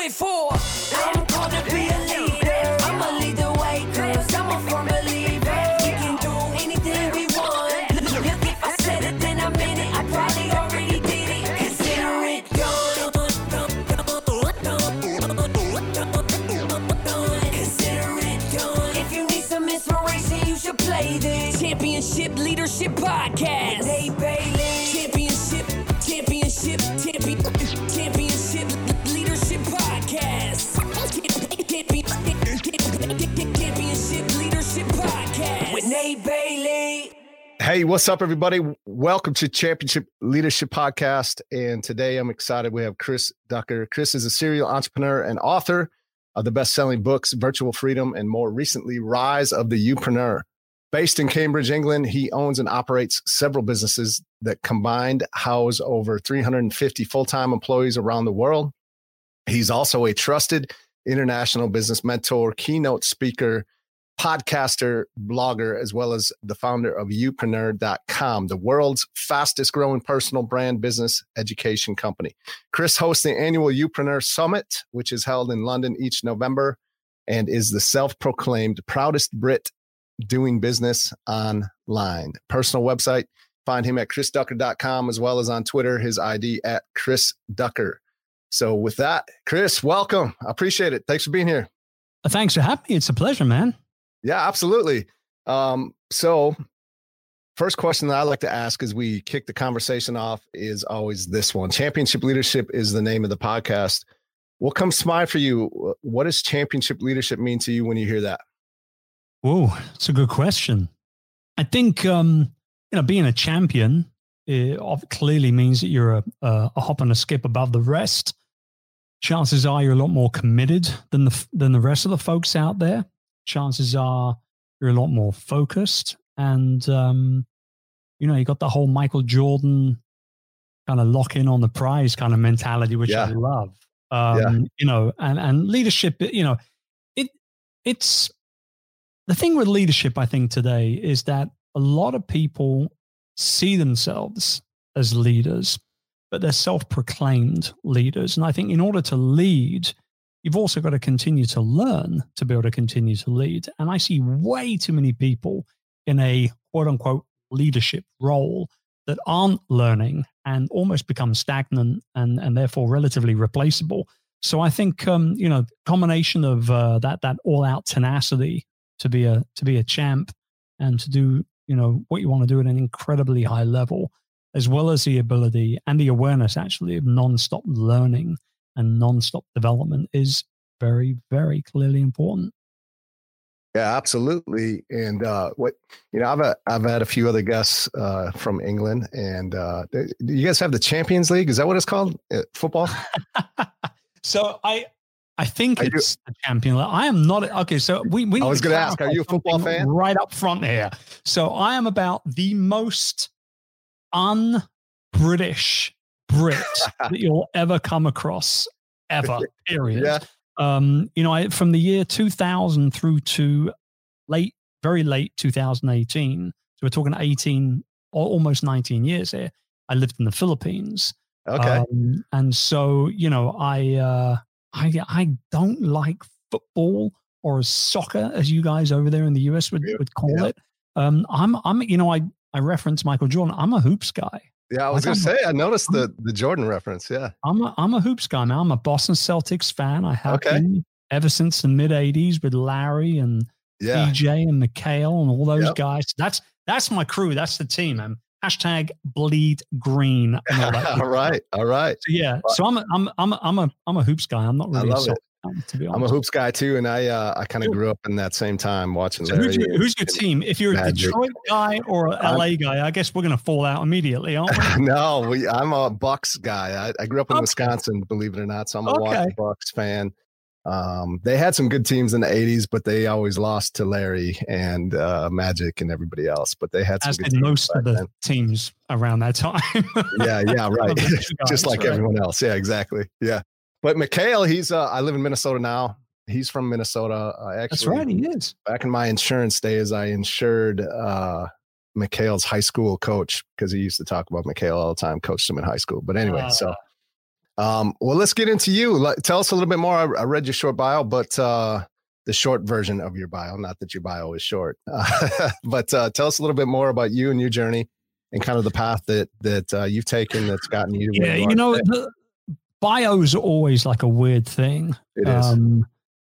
it for. I'm gonna be a leader. Hey, what's up, everybody? Welcome to Championship Leadership Podcast. And today I'm excited. We have Chris Ducker. Chris is a serial entrepreneur and author of the best selling books, Virtual Freedom, and more recently, Rise of the Youpreneur. Based in Cambridge, England, he owns and operates several businesses that combined house over 350 full time employees around the world. He's also a trusted international business mentor, keynote speaker, podcaster, blogger, as well as the founder of youpreneur.com, the world's fastest growing personal brand business education company. Chris hosts the annual Youpreneur Summit, which is held in London each November and is the self proclaimed proudest Brit doing business online. Personal website, find him at chrisducker.com as well as on Twitter, his ID at Chris Ducker. So, with that, Chris, welcome. I appreciate it. Thanks for being here. Thanks for having me. It's a pleasure, man. Yeah, absolutely. Um, so, first question that I like to ask as we kick the conversation off is always this one Championship Leadership is the name of the podcast. What comes to mind for you? What does championship leadership mean to you when you hear that? Whoa, it's a good question. I think um, you know being a champion clearly means that you're a, a, a hop and a skip above the rest. Chances are you're a lot more committed than the than the rest of the folks out there. Chances are you're a lot more focused, and um, you know you got the whole Michael Jordan kind of lock in on the prize kind of mentality, which Yeah. I love. Um, Yeah. You know, and and leadership. You know, it it's the thing with leadership. I think today is that a lot of people see themselves as leaders, but they're self-proclaimed leaders. And I think in order to lead, you've also got to continue to learn to be able to continue to lead. And I see way too many people in a quote unquote leadership role that aren't learning and almost become stagnant and, and therefore relatively replaceable. So I think um, you know combination of uh, that that all out tenacity to be a to be a champ and to do you know what you want to do at an incredibly high level, as well as the ability and the awareness actually of non-stop learning and non-stop development is very very clearly important. Yeah, absolutely. And uh, what you know, I've a, I've had a few other guests uh, from England, and uh, do you guys have the Champions League? Is that what it's called? Uh, football? so I I think Are you- it's the champion. I am not okay. So we we. I was to gonna ask, are you a football fan? Right up front here. So I am about the most un-British Brit that you'll ever come across, ever. Period. Yeah. Um, you know, I, from the year 2000 through to late, very late 2018. So we're talking 18, al- almost 19 years here. I lived in the Philippines. Okay. Um, and so, you know, I, uh, I, I don't like football or soccer, as you guys over there in the US would, would call yeah. it. Um, I'm, I'm, you know, I, I reference Michael Jordan. I'm a hoops guy. Yeah, I was I gonna say I noticed the the Jordan reference. Yeah. I'm a, I'm a hoops guy, now. I'm a Boston Celtics fan. I have Okay. been ever since the mid 80s with Larry and Yeah. DJ and McHale and all those Yep. guys. That's that's my crew. That's the team. Hashtag bleed green. all right, all right. So, yeah. So I'm a, I'm I'm a, I'm a, I'm a hoops guy. I'm not I really a it. soccer fan, to be honest. I'm a hoops guy too, and I uh, I kind of grew up in that same time watching So who's, your, who's your team? If you're a Detroit guy or a LA guy, I guess we're going to fall out immediately, aren't we? no, we, I'm a Bucks guy. I, I grew up in Okay. Wisconsin, believe it or not, so I'm a Okay. Bucks fan. Um, they had some good teams in the '80s, but they always lost to Larry and uh, Magic and everybody else. But they had some As good did teams most of the then. teams around that time. Yeah, yeah, right. Of the two Just like right? everyone else. Yeah, exactly. Yeah. But McHale, he's uh, I live in Minnesota now. He's from Minnesota. I actually That's right. He is. back in my insurance days, I insured uh, McHale's high school coach because he used to talk about McHale all the time, coached him in high school. But anyway, so um, well, let's get into you. Let, tell us a little bit more. I, I read your short bio, but uh, the short version of your bio, not that your bio is short, but uh, tell us a little bit more about you and your journey and kind of the path that that uh, you've taken that's gotten you. Yeah, you, you know, the, bios are always like a weird thing. it is. Um,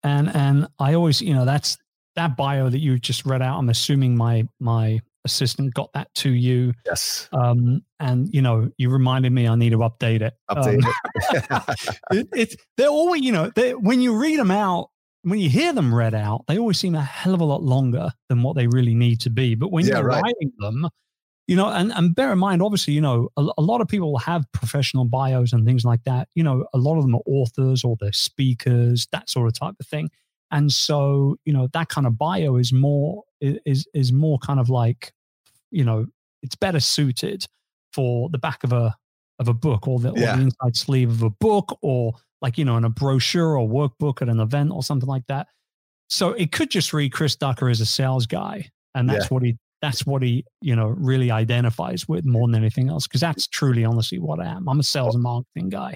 and and I always, you know, that's that bio that you just read out. I'm assuming my my assistant got that to you. yes, Um, and you know, you reminded me I need to update it. Um, update it. it, it's they're always you know they when you read them out when you hear them read out they always seem a hell of a lot longer than what they really need to be but when Yeah, you're right. writing them you know and, and bear in mind obviously you know a, a lot of people have professional bios and things like that. You know a lot of them are authors or they're speakers that sort of type of thing. And so you know that kind of bio is more is is more kind of like you know it's better suited for the back of a of a book or the, or the inside sleeve of a book or like you know in a brochure or workbook at an event or something like that. So it could just read chris ducker as a sales guy and that's what he that's what he you know really identifies with more than anything else because that's truly honestly what i am. I'm a sales and marketing guy.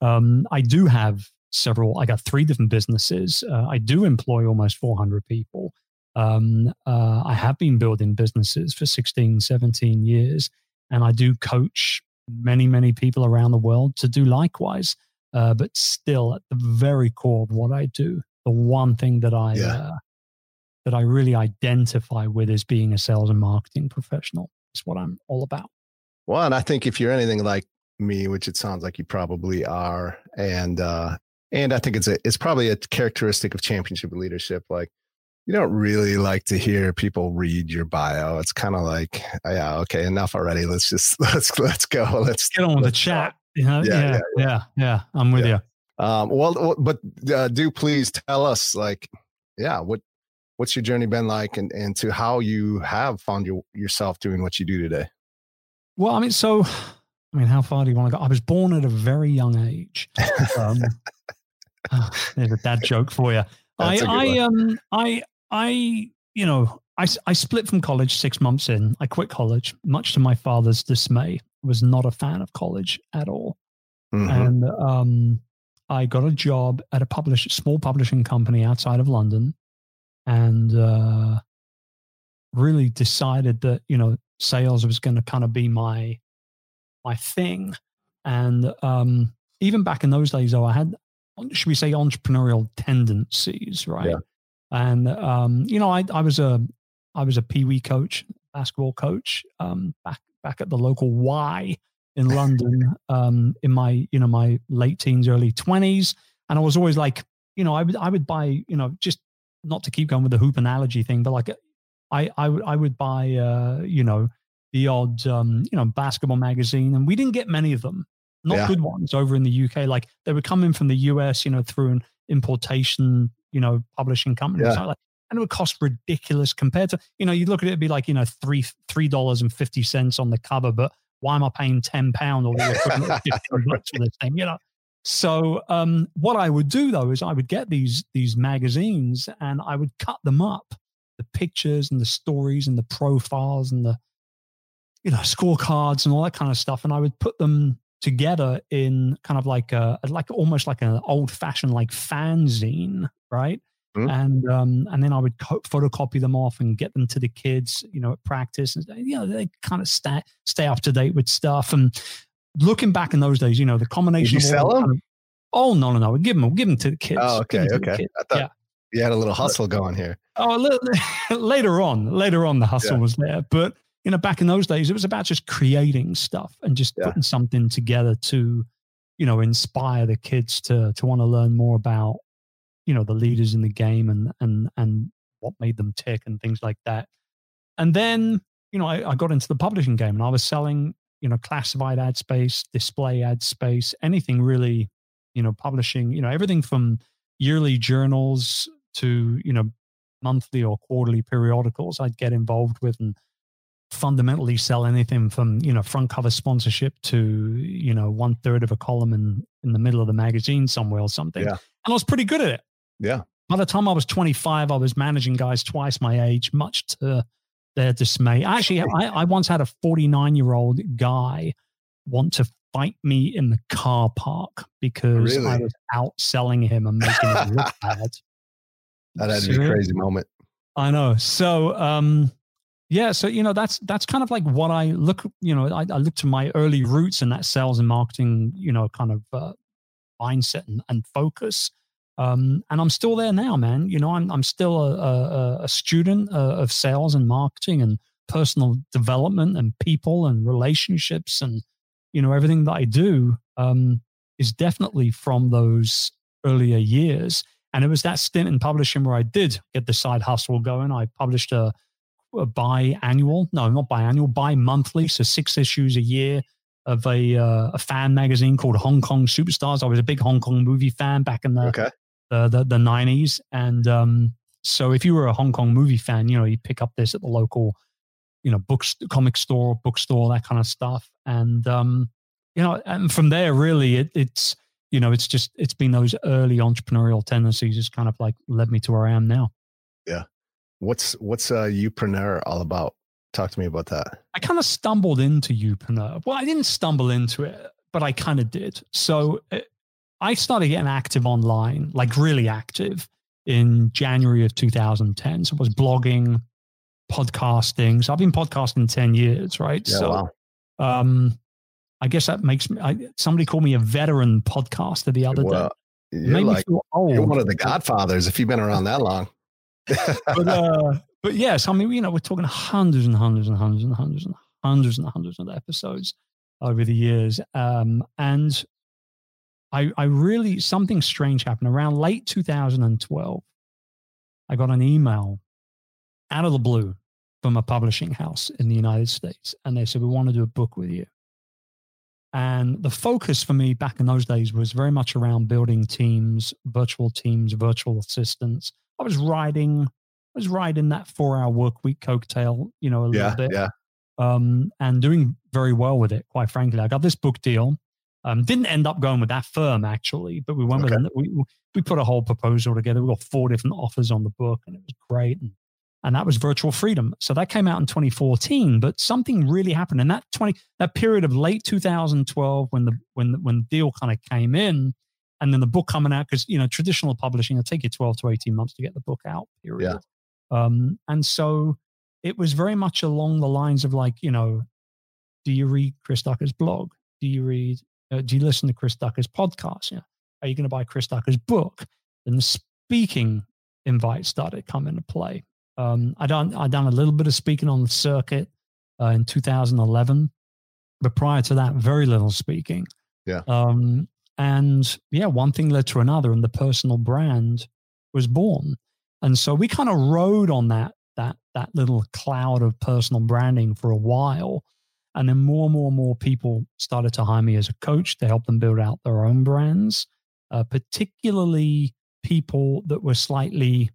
Um, i do have several i got three different businesses. Uh, i do employ almost 400 people. Um, uh, i have been building businesses for 16 17 years and i do coach many many people around the world to do likewise. Uh, but still at the very core of what i do the one thing that i Yeah. That i really identify with as being a sales and marketing professional it's what i'm all about Well, and I think if you're anything like me, which it sounds like you probably are, and uh, and I think it's a it's probably a characteristic of championship leadership. Like you don't really like to hear people read your bio. It's kind of like, oh, yeah, okay, enough already. Let's just let's let's go. Let's get on with the chat you know? Yeah, yeah, yeah, yeah, yeah, I'm with you. Um, well, well, but uh, do please tell us, like, yeah, what what's your journey been like, and and to how you have found your, yourself doing what you do today. Well, I mean, so, I mean, how far do you want to go? I was born at a very young age. Um, ah, there's a dad joke for you. I, That's I, one. um, I, I, you know, I, I split from college six months in. I quit college, much to my father's dismay. Was not a fan of college at all, Mhm. and um, I got a job at a publish small publishing company outside of London, and uh, really decided that you know sales was going to kind of be my my thing. And um, even back in those days, though, I had should we say entrepreneurial tendencies, right? Yeah. And um, you know, I I was a I was a pee wee coach, basketball coach, um, back back at the local Y in London, um, in my you know my late teens, early twenties, and I was always like, you know, I would I would buy, you know, just not to keep going with the hoop analogy thing, but like I I would I would buy uh, you know, the odd um, you know, basketball magazine and we didn't get many of them. Not Yeah. good ones over in the UK. Like they were coming from the US, you know, through an importation, you know, publishing company. Yeah. So like, and it would cost ridiculous compared to, you know, you'd look at it, it'd be like, you know, three three dollars and fifty cents on the cover, but why am I paying ten pound or the equivalent of fifteen bucks for this thing? You know. So um, what I would do though is I would get these these magazines and I would cut them up, the pictures and the stories and the profiles and the you know scorecards and all that kind of stuff, and I would put them together in kind of like a like almost like an old fashioned like fanzine, right? Mhm. And um, and then I would co- photocopy them off and get them to the kids, you know, at practice, and you know they kind of stay stay up to date with stuff. And looking back in those days, you know, the combination. Did you of sell the 'em? kind of- oh no, no, no! Give them, give them to the kids. Oh, okay, 'em to the okay. I thought Yeah. you had a little hustle going here. Oh, li- later on, later on, the hustle Yeah. was there. But you know, back in those days, it was about just creating stuff and just Yeah. putting something together to, you know, inspire the kids to to want to learn more about, you know, the leaders in the game and and and what made them tick and things like that. And then, you know, I, I got into the publishing game and I was selling, you know, classified ad space, display ad space, anything really, you know, publishing, you know, everything from yearly journals to, you know, monthly or quarterly periodicals I'd get involved with and fundamentally sell anything from, you know, front cover sponsorship to, you know, one third of a column in, in the middle of the magazine somewhere or something. Yeah. And I was pretty good at it. Yeah. By the time I was 25, I was managing guys twice my age, much to their dismay. Actually, I, I once had a 49 year old guy want to fight me in the car park because I was outselling him and making him look bad. That had to be a crazy moment. I know. So, um, yeah. So you know, that's that's kind of like what I look. You know, I, I look to my early roots in that sales and marketing. You know, kind of uh, mindset and, and focus. Um, and I'm still there now, man. You know, I'm I'm still a, a, a student uh, of sales and marketing and personal development and people and relationships and you know everything that I do um, is definitely from those earlier years. And it was that stint in publishing where I did get the side hustle going. I published a, a biannual, no, not biannual, bi-monthly, so six issues a year of a uh, a fan magazine called Hong Kong Superstars. I was a big Hong Kong movie fan back in the Okay. The the, the 90s. And um, so if you were a Hong Kong movie fan, you know, you pick up this at the local, you know, books, comic store, bookstore, that kind of stuff. And, um, you know, and from there, really, it, it's, you know, it's just, it's been those early entrepreneurial tendencies has kind of like led me to where I am now. Yeah. What's what's uh Youpreneur all about? Talk to me about that. I kind of stumbled into Youpreneur. Well, I didn't stumble into it, but I kind of did. So it, I started getting active online, like really active in January of 2010. So I was blogging, podcasting. So I've been podcasting 10 years, right? Yeah, so wow. um, I guess that makes me, I, somebody called me a veteran podcaster the other Well, day. you're like you're one of the godfathers if you've been around that long. but uh, but yes, I mean, you know, we're talking hundreds and hundreds and hundreds and hundreds and hundreds and hundreds of episodes over the years. Um, and I, I really something strange happened around late 2012. I got an email out of the blue from a publishing house in the United States, and they said we want to do a book with you. And the focus for me back in those days was very much around building teams, virtual teams, virtual assistants. I was riding, I was riding that four-hour work week coattail, you know, a little bit, yeah. um, and doing very well with it. Quite frankly, I got this book deal. Um, didn't end up going with that firm actually, but we went Okay. with we we put a whole proposal together. We got four different offers on the book, and it was great. And and that was Virtual Freedom. So that came out in 2014. But something really happened in that 20 that period of late 2012 when the when the, when the deal kind of came in, and then the book coming out because you know traditional publishing it'll take you 12 to 18 months to get the book out. Period. Um, and so it was very much along the lines of like you know, do you read Chris Ducker's blog? Do you read? Uh, do you listen to Chris Ducker's podcast? Yeah. Are you going to buy Chris Ducker's book? And the speaking invite started coming into play. Um, I done I done a little bit of speaking on the circuit uh, in 2011, but prior to that, very little speaking. Yeah. Um, and yeah, one thing led to another, and the personal brand was born. And so we kind of rode on that that that little cloud of personal branding for a while. And then more and more and more people started to hire me as a coach to help them build out their own brands, uh, particularly people that were slightly,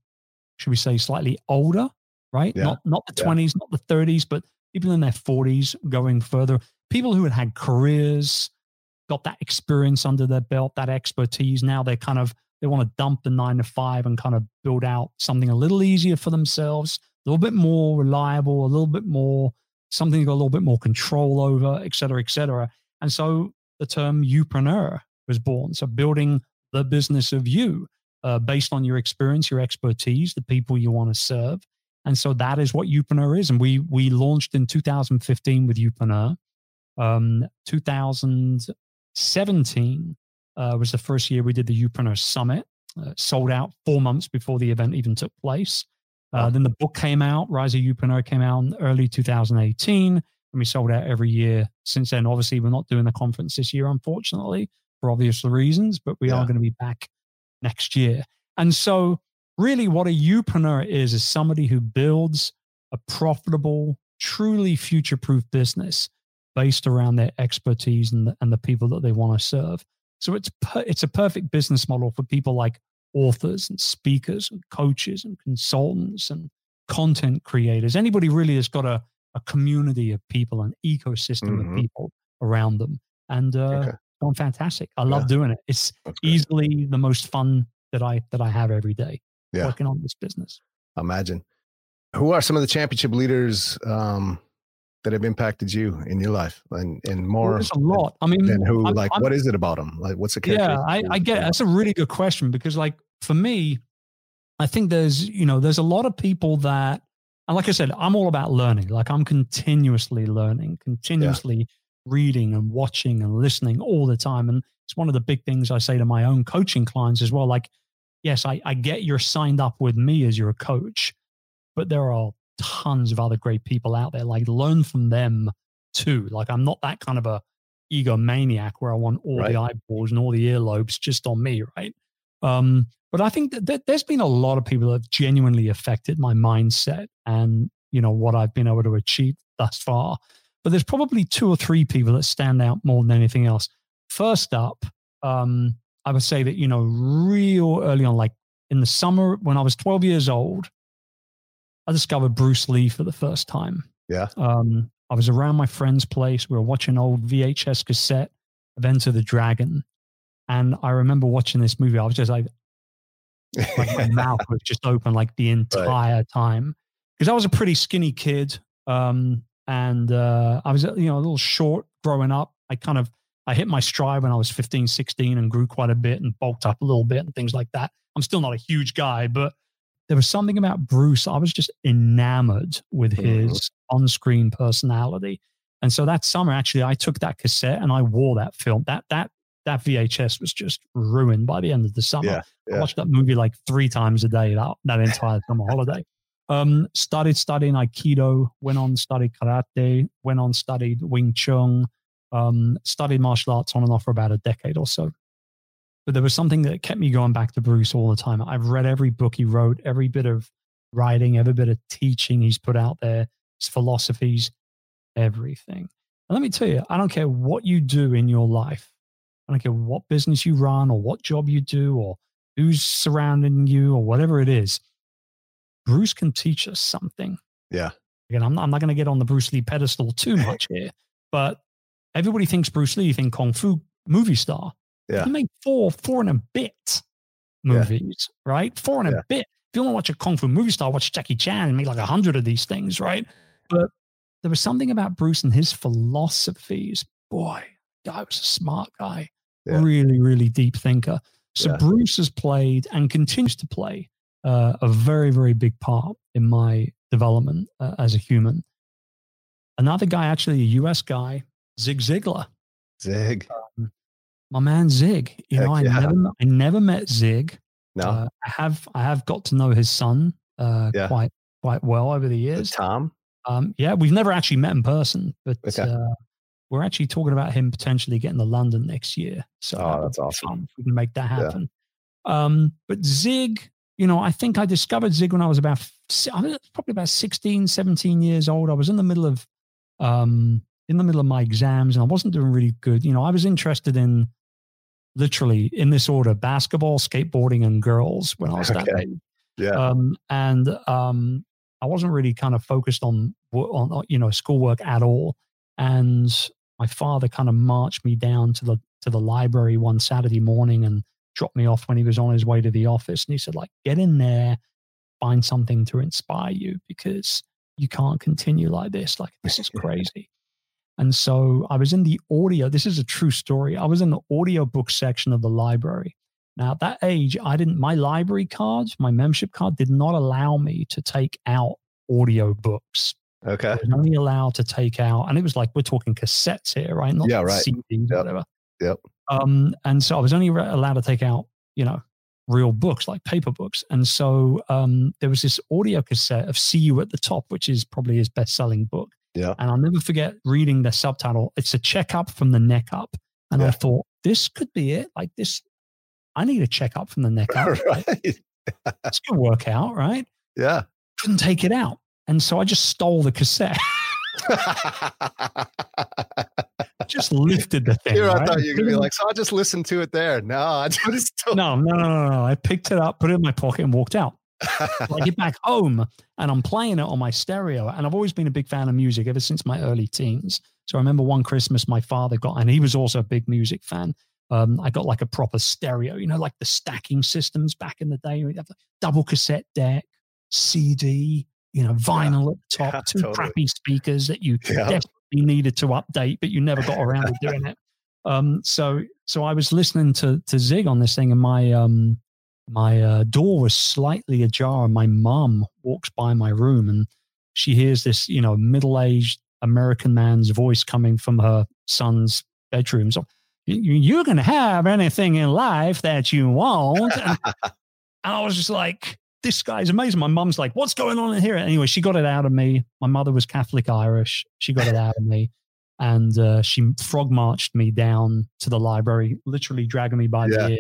should we say, slightly older, right? Yeah. Not not the Yeah. twenties, not the thirties, but people in their forties, going further. People who had had careers, got that experience under their belt, that expertise. Now they kind of they want to dump the nine to five and kind of build out something a little easier for themselves, a little bit more reliable, a little bit more something you've got a little bit more control over, et cetera, et cetera. And so the term youpreneur was born. So building the business of you uh, based on your experience, your expertise, the people you want to serve. And so that is what youpreneur is. And we we launched in 2015 with youpreneur. Um, 2017 uh, was the first year we did the youpreneur summit. Uh, sold out four months before the event even took place. Uh, Then the book came out, Rise of Youpreneur came out in early 2018, and we sold out every year since then. Obviously, we're not doing the conference this year, unfortunately, for obvious reasons, but we Yeah. are going to be back next year. And so, really, what a Youpreneur is, is somebody who builds a profitable, truly future proof business based around their expertise and the, and the people that they want to serve. So it's per, it's a perfect business model for people like authors and speakers and coaches and consultants and content creators. Anybody really has got a, a community of people, an ecosystem Mhm. of people around them, and uh, Okay. it's gone fantastic. I love doing it. It's easily the most fun that I that I have every day Yeah. working on this business. Imagine. Who are some of the championship leaders um, that have impacted you in your life, and and more there's a lot. I mean, than who? I'm- like, I'm- what is it about them? Like, what's the yeah character? I, I get it. that's a really good question because like for me i think there's you know there's a lot of people that and like i said i'm all about learning like i'm continuously learning continuously reading and watching and listening all the time and it's one of the big things i say to my own coaching clients as well like yes i, I get you're signed up with me as your coach but there are tons of other great people out there like learn from them too like i'm not that kind of a egomaniac where I want all the eyeballs and all the earlobes just on me, right? Um, but I think that, that there's been a lot of people that have genuinely affected my mindset and you know what I've been able to achieve thus far. But there's probably two or three people that stand out more than anything else. First up, um, I would say that you know real early on, like in the summer when I was 12 years old, I discovered Bruce Lee for the first time. Yeah. Um, I was around my friend's place. We were watching old VHS cassette of Enter the Dragon. And I remember watching this movie. I was just like, like my mouth was just open like the entire time. Because I was a pretty skinny kid. Um, and uh, I was, you know, a little short growing up. I kind of, I hit my stride when I was 15, 16 and grew quite a bit and bulked up a little bit and things like that. I'm still not a huge guy, but there was something about Bruce. I was just enamored with Mhm. his on screen personality. And so that summer, actually, I took that cassette and I wore that film. That, that, that VHS was just ruined by the end of the summer. Yeah, yeah. I watched that movie like three times a day that, that entire summer holiday. Um, started studying Aikido, went on studied karate, went on studied Wing Chun, um, studied martial arts on and off for about a decade or so. But there was something that kept me going back to Bruce all the time. I've read every book he wrote, every bit of writing, every bit of teaching he's put out there, his philosophies, everything. And let me tell you, I don't care what you do in your life. I don't care what business you run or what job you do or who's surrounding you or whatever it is. Bruce can teach us something. Yeah. Again, I'm not, I'm not going to get on the Bruce Lee pedestal too much here, but everybody thinks Bruce Lee, you think Kung Fu movie star. Yeah. He made four, four and a bit Yeah. movies, right? Four and Yeah. a bit. If you want to watch a Kung Fu movie star, watch Jackie Chan and make like a hundred of these things, right? But there was something about Bruce and his philosophies. Boy, guy was a smart guy, Yeah. really, really deep thinker. So Yeah. Bruce has played and continues to play uh, a very, very big part in my development uh, as a human. Another guy, actually a US guy, Zig Ziglar Zig. My man Zig. You know, I yeah. never, I never met Zig. No. Uh, I have, I have got to know his son uh, Yeah. quite, quite well over the years. Tom. Um, yeah, we've never actually met in person, but Okay. uh, we're actually talking about him potentially getting to London next year. So Oh, that's awesome. fun we can make that Yeah. happen. Um, but Zig, you know, I think I discovered Zig when I was about, I was probably about 16, 17 years old. I was in the middle of, um, in the middle of my exams and I wasn't doing really good. You know, I was interested in literally in this order, basketball, skateboarding and girls when I was that age. Yeah. Um, and um, I wasn't really kind of focused on, on, on, you know, schoolwork at all. And my father kind of marched me down to the, to the library one Saturday morning and dropped me off when he was on his way to the office. And he said, like, get in there, find something to inspire you because you can't continue like this. Like, this is crazy. And so I was in the audio. This is a true story. I was in the audio book section of the library. Now, at that age, I didn't, my library card, my membership card did not allow me to take out audio books. Okay. I was only allowed to take out, and it was like we're talking cassettes here, right? Not Yeah, right. CDs, Yep. whatever. Yep. Um, and so I was only re- allowed to take out, you know, real books, like paper books. And so um, there was this audio cassette of See You at the Top, which is probably his best selling book. Yeah. And I'll never forget reading the subtitle. It's a checkup from the neck up. And Yeah. I thought, this could be it. Like this, I need a checkup from the neck up. right. It's gonna work out, right? Yeah. Couldn't take it out. And so I just stole the cassette, just lifted the thing. Here, I right? thought you were gonna be like, so I just listened to it there. No, I just no, no, no, no, no. I picked it up, put it in my pocket, and walked out. I get back home and I'm playing it on my stereo. And I've always been a big fan of music ever since my early teens. So I remember one Christmas my father got, and he was also a big music fan. Um, I got like a proper stereo, you know, like the stacking systems back in the day. We have a double cassette deck, CD, you know, vinyl at the top, Yeah, two totally. crappy speakers that you Yeah. desperately needed to update, but you never got around to doing it. Um, so so I was listening to to Zig on this thing, and my um my uh, door was slightly ajar, and my mom walks by my room, and she hears this, you know, middle aged American man's voice coming from her son's bedroom. So "You- to have anything in life that you want. I was just like, this guy's amazing. My mom's like, what's going on in here? Anyway, she got it out of me. My mother was Catholic Irish. She got it out of me. And uh, she frog marched me down to the library, literally dragging me by Yeah, the ear.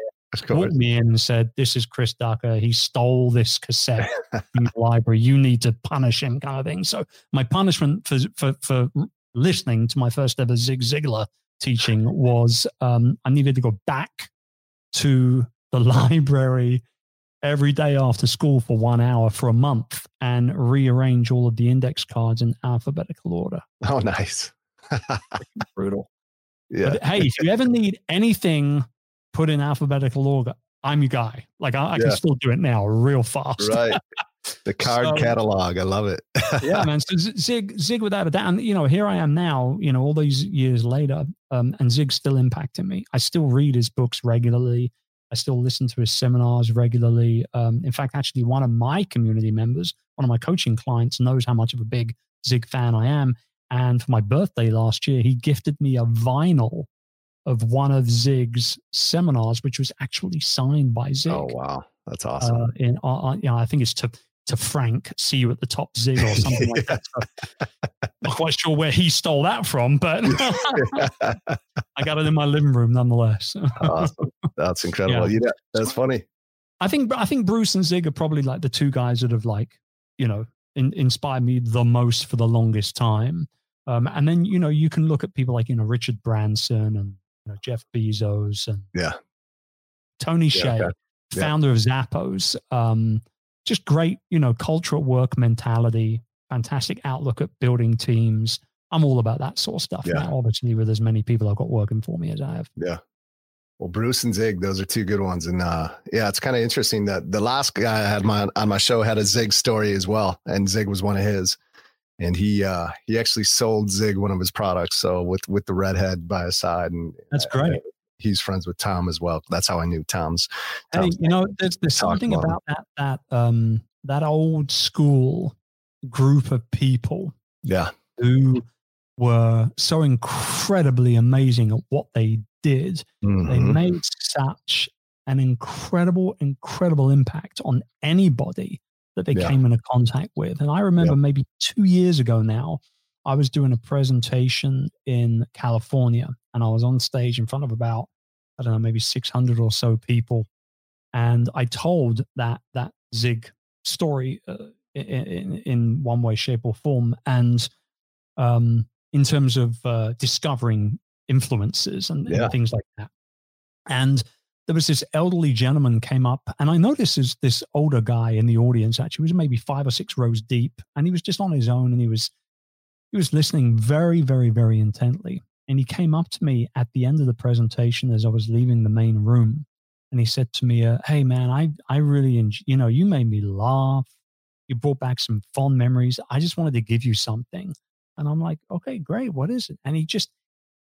Walked me in and said, This is Chris Ducker. He stole this cassette from the library. You need to punish him, kind of thing. So my punishment for for for listening to my first ever Zig Ziglar teaching was um, I needed to go back to the library every day after school for one hour for a month and rearrange all of the index cards in alphabetical order. Oh, nice. Brutal. yeah. But hey, if you ever need anything put in alphabetical order, I'm your guy. Like I, I Yeah. can still do it now real fast. Right. The card So- catalog. I love it. yeah, man. So Zig, Zig, without a doubt, and you know, here I am now. You know, all these years later, um, and Zig's still impacting me. I still read his books regularly. I still listen to his seminars regularly. Um, in fact, actually, one of my community members, one of my coaching clients, knows how much of a big Zig fan I am. And for my birthday last year, he gifted me a vinyl of one of Zig's seminars, which was actually signed by Zig Oh, wow. That's awesome. uh, in uh, uh, you know, I think it's to to Frank, see you at the top zig or something like that. So, not quite sure where he stole that from, but I got it in my living room nonetheless. awesome. That's incredible. Yeah. That's funny. I think I think Bruce and Zig are probably like the two guys that have like you know in, inspired me the most for the longest time. Um, and then you know you can look at people like you know Richard Branson and know, Jeff Bezos and Yeah. Tony Yeah, Hsieh, okay. Yeah. founder of Zappos. Um, just great, you know, cultural work mentality, fantastic outlook at building teams. I'm all about that sort of stuff Yeah. now, obviously, with as many people I've got working for me as I have. Yeah. Well, Bruce and Zig, those are two good ones. And uh, yeah, it's kind of interesting that the last guy I had my on my show had a Zig story as well, and Zig was one of his. And he uh, he actually sold Zig one of his products, so with with the redhead by his side, and That's uh, great. he's friends with Tom as well. That's how I knew Tom's. Hey, you know, there's, there's something about that that um that old school group of people yeah, who were so incredibly amazing at what they did. They Mhm. made such an incredible, incredible impact on anybody that they Yeah. came into contact with. And I remember maybe two years ago now, I was doing a presentation in California and I was on stage in front of about, I don't know, maybe 600 or so people. And I told that, that Zig story uh, in, in, one way, shape, or form. And um, in terms of uh, discovering influences and, and things like that. And there was this elderly gentleman came up, and I noticed this, this older guy in the audience. Actually, was maybe five or six rows deep, and he was just on his own, and he was he was listening very, very, very intently. And he came up to me at the end of the presentation as I was leaving the main room, and he said to me, uh, "Hey, man, I I really, enj- you know, you made me laugh. You brought back some fond memories. I just wanted to give you something." And I'm like, "Okay, great. What is it?" And he just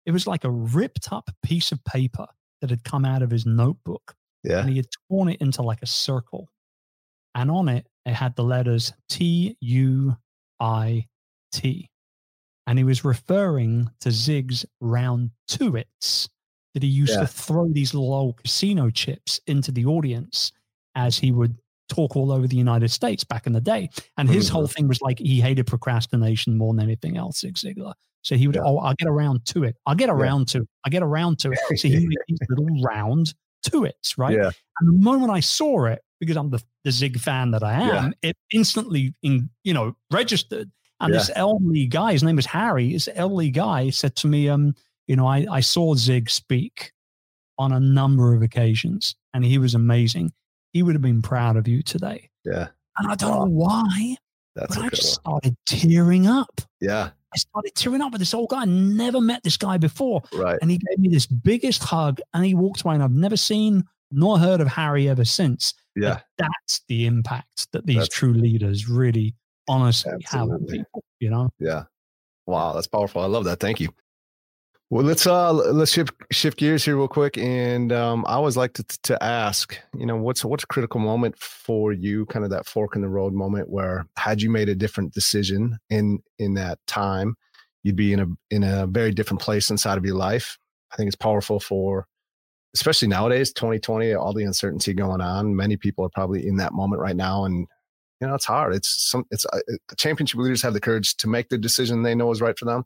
it was like a ripped up piece of paper that had come out of his notebook yeah, and he had torn it into like a circle. And on it, it had the letters T U I T. And he was referring to Zig's round two its that he used Yeah. to throw these little old casino chips into the audience. as he would talk all over the United States back in the day. And his whole thing was like he hated procrastination more than anything else, Zig Ziglar. So he would, Yeah. oh, I'll get around to it. I'll get around to it. I'll get around to it. So he made these little round to it's right? Yeah. And the moment I saw it, because I'm the, the Zig fan that I am, Yeah. it instantly, in, you know, registered. And Yeah. this elderly guy, his name was Harry, this elderly guy said to me, um, you know, I, I saw Zig speak on a number of occasions and he was amazing. He would have been proud of you today. Yeah. And I don't know why, That's but I just incredible. started tearing up. Yeah. I started tearing up with this old guy. I never met this guy before. Right. And he gave me this biggest hug and he walked away. And I've never seen nor heard of Harry ever since. But Yeah. that's the impact that these That's- true leaders really honestly have on people, you know? Yeah. Wow, that's powerful. I love that. Thank you. Well, let's uh let's shift shift gears here real quick, and um, I always like to to ask, you know, what's what's a critical moment for you, kind of that fork in the road moment where had you made a different decision in in that time, you'd be in a in a very different place inside of your life. I think it's powerful for, especially nowadays, 2020, all the uncertainty going on. Many people are probably in that moment right now, and you know it's hard. It's some it's uh, championship leaders have the courage to make the decision they know is right for them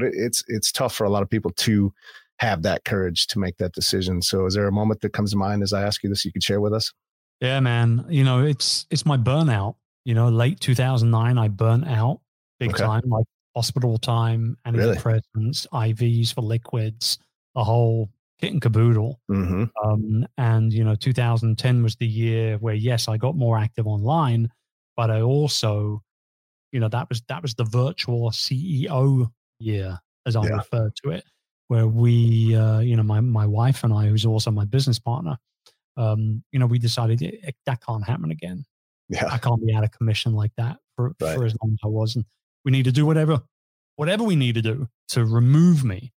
but it, it's it's tough for a lot of people to have that courage to make that decision so is there a moment that comes to mind as i ask you this you could share with us Yeah, man. You know, it's it's my burnout. You know, late 2009, I burnt out big Okay. time, like hospital time, Really? antidepressants, IVs for liquids, the whole kit and caboodle. mm-hmm. Um, and you know, 2010 was the year where yes, I got more active online, but I also, you know, that was that was the virtual CEO year, as I Yeah. refer to it, where we, uh, you know, my my wife and I, who's also my business partner, um, you know, we decided it, that can't happen again. yeah I can't be out of commission like that for, Right. for as long as I was. And we need to do whatever, whatever we need to do to remove me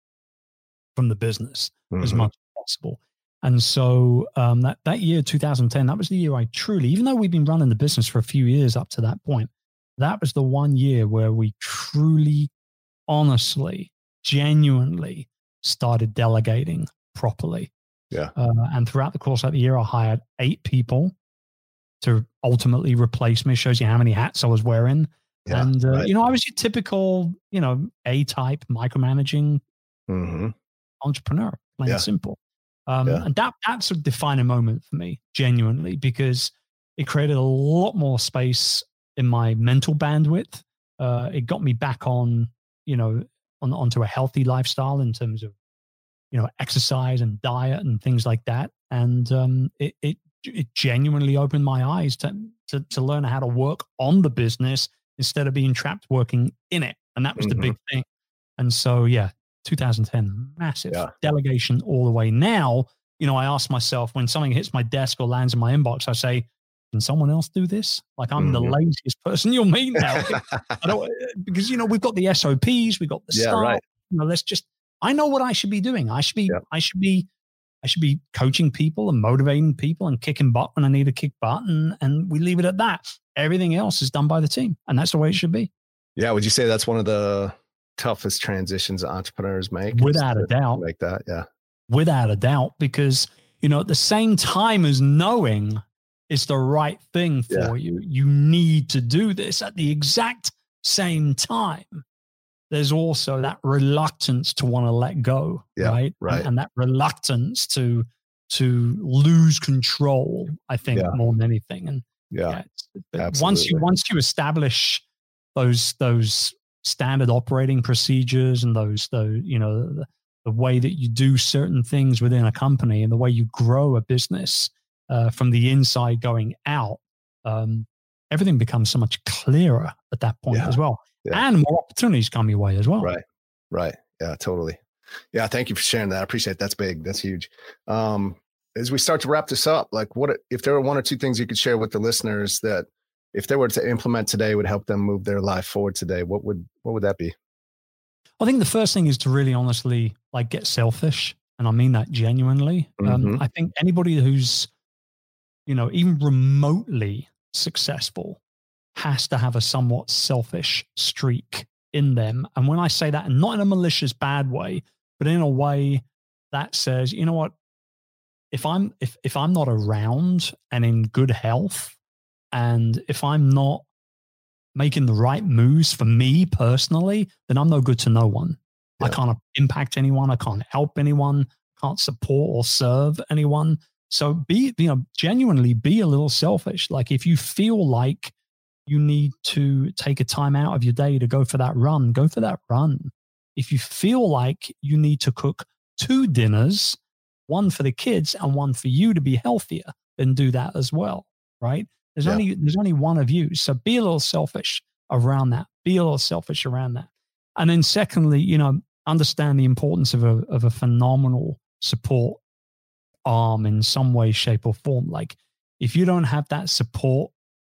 from the business as Mhm. much as possible. And so um, that, that year, 2010, that was the year I truly, even though we've been running the business for a few years up to that point, that was the one year where we truly, honestly, genuinely started delegating properly. Yeah. Uh, and throughout the course of the year, I hired eight people to ultimately replace me. Shows you how many hats I was wearing. yeah and, uh, right. you know, I was your typical, you know, A type micromanaging mm-hmm. entrepreneur, plain Yeah. and simple. Um, Yeah. And that that's a defining moment for me, genuinely, because it created a lot more space in my mental bandwidth. Uh, it got me back on, you know, on onto a healthy lifestyle in terms of, you know, exercise and diet and things like that. And um, it it it genuinely opened my eyes to, to to learn how to work on the business instead of being trapped working in it. And that was Mhm. the big thing. And so, yeah, 2010, massive Yeah. delegation all the way. Now, you know, I ask myself when something hits my desk or lands in my inbox, I say, can someone else do this? Like I'm the Mhm. laziest person you'll meet now. I don't, because, you know, we've got the SOPs, we've got the Yeah, stuff. right. You know, let's just, I know what I should be doing. I should be, Yeah. I should be, I should be coaching people and motivating people and kicking butt when I need to kick butt. And, and we leave it at that. Everything else is done by the team. And that's the way it should be. yeah would you say that's one of the toughest transitions entrepreneurs make Without a doubt. like that yeah without a doubt because you know at the same time as knowing it's the right thing for Yeah. you you need to do this at the exact same time there's also that reluctance to want to let go Yeah, right And- right. And, that reluctance to to lose control i think Yeah. more than anything and yeah, once you once you establish those those standard operating procedures and those those you know the, the way that you do certain things within a company and the way you grow a business uh, from the inside going out um, everything becomes so much clearer at that point Yeah, as well yeah. and more opportunities come your way as well Right. Right. Yeah, totally. Yeah, thank you for sharing that. I appreciate it. That's big. That's huge. Um, as we start to wrap this up, like what if there were one or two things you could share with the listeners that if they were to implement today would help them move their life forward today, what would what would that be? I think the first thing is to really honestly like get selfish, and I mean that genuinely. Mhm. Um, I think anybody who's, you know, even remotely successful has to have a somewhat selfish streak in them. And when I say that, and not in a malicious bad way, but in a way that says, you know what, if I'm if if I'm not around and in good health, and if I'm not making the right moves for me personally, then I'm no good to no one. I can't impact anyone. I can't help anyone. Can't support or serve anyone. So be you know genuinely be a little selfish. Like if you feel like you need to take a time out of your day to go for that run, go for that run. If you feel like you need to cook two dinners, one for the kids and one for you to be healthier, then do that as well. Right? There's Yeah. only there's only one of you. So be a little selfish around that. Be a little selfish around that. And then secondly, you know, understand the importance of a of a phenomenal support arm in some way, shape, or form. Like if you don't have that support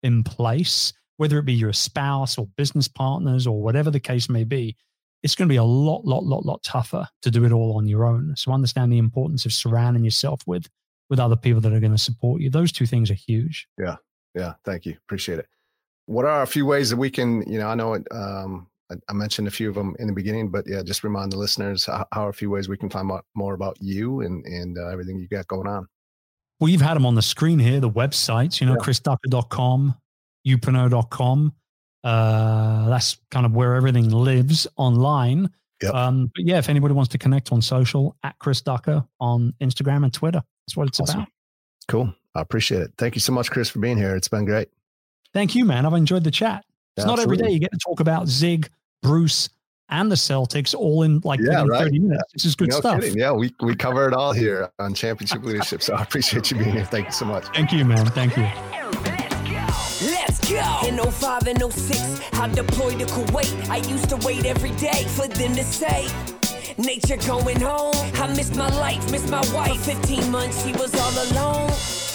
in place, whether it be your spouse or business partners or whatever the case may be, it's going to be a lot, lot, lot, lot tougher to do it all on your own. So understand the importance of surrounding yourself with with other people that are going to support you. Those two things are huge. Yeah, yeah. thank you. Appreciate it. What are a few ways that we can, you know, I know it, um, I, I mentioned a few of them in the beginning, but yeah, just remind the listeners how, a few ways we can find out more about you and and uh, everything you got going on. Well, you've had them on the screen here, the websites, you know, Yeah. chrisducker.com, youpreneur.com. Uh, that's kind of where everything lives online. Yep. Um, but yeah, if anybody wants to connect on social, at Chris Ducker on Instagram and Twitter. That's what it's Awesome. about. Cool. I appreciate it. Thank you so much, Chris, for being here. It's been great. Thank you, man. I've enjoyed the chat. It's not every day you get to talk about Zig, Bruce, and the Celtics all in like Yeah, within right. 30 minutes. This is good no stuff. kidding. Yeah, we, we cover it all here on Championship Leadership. So I appreciate you being here. Thank you so much. Thank you, man. Thank you. Let's go. Let's go. In 05 and 06, I deployed to Kuwait. I used to wait every day for them to say, Nature going home. I missed my life, missed my wife. 15 months, she was all alone.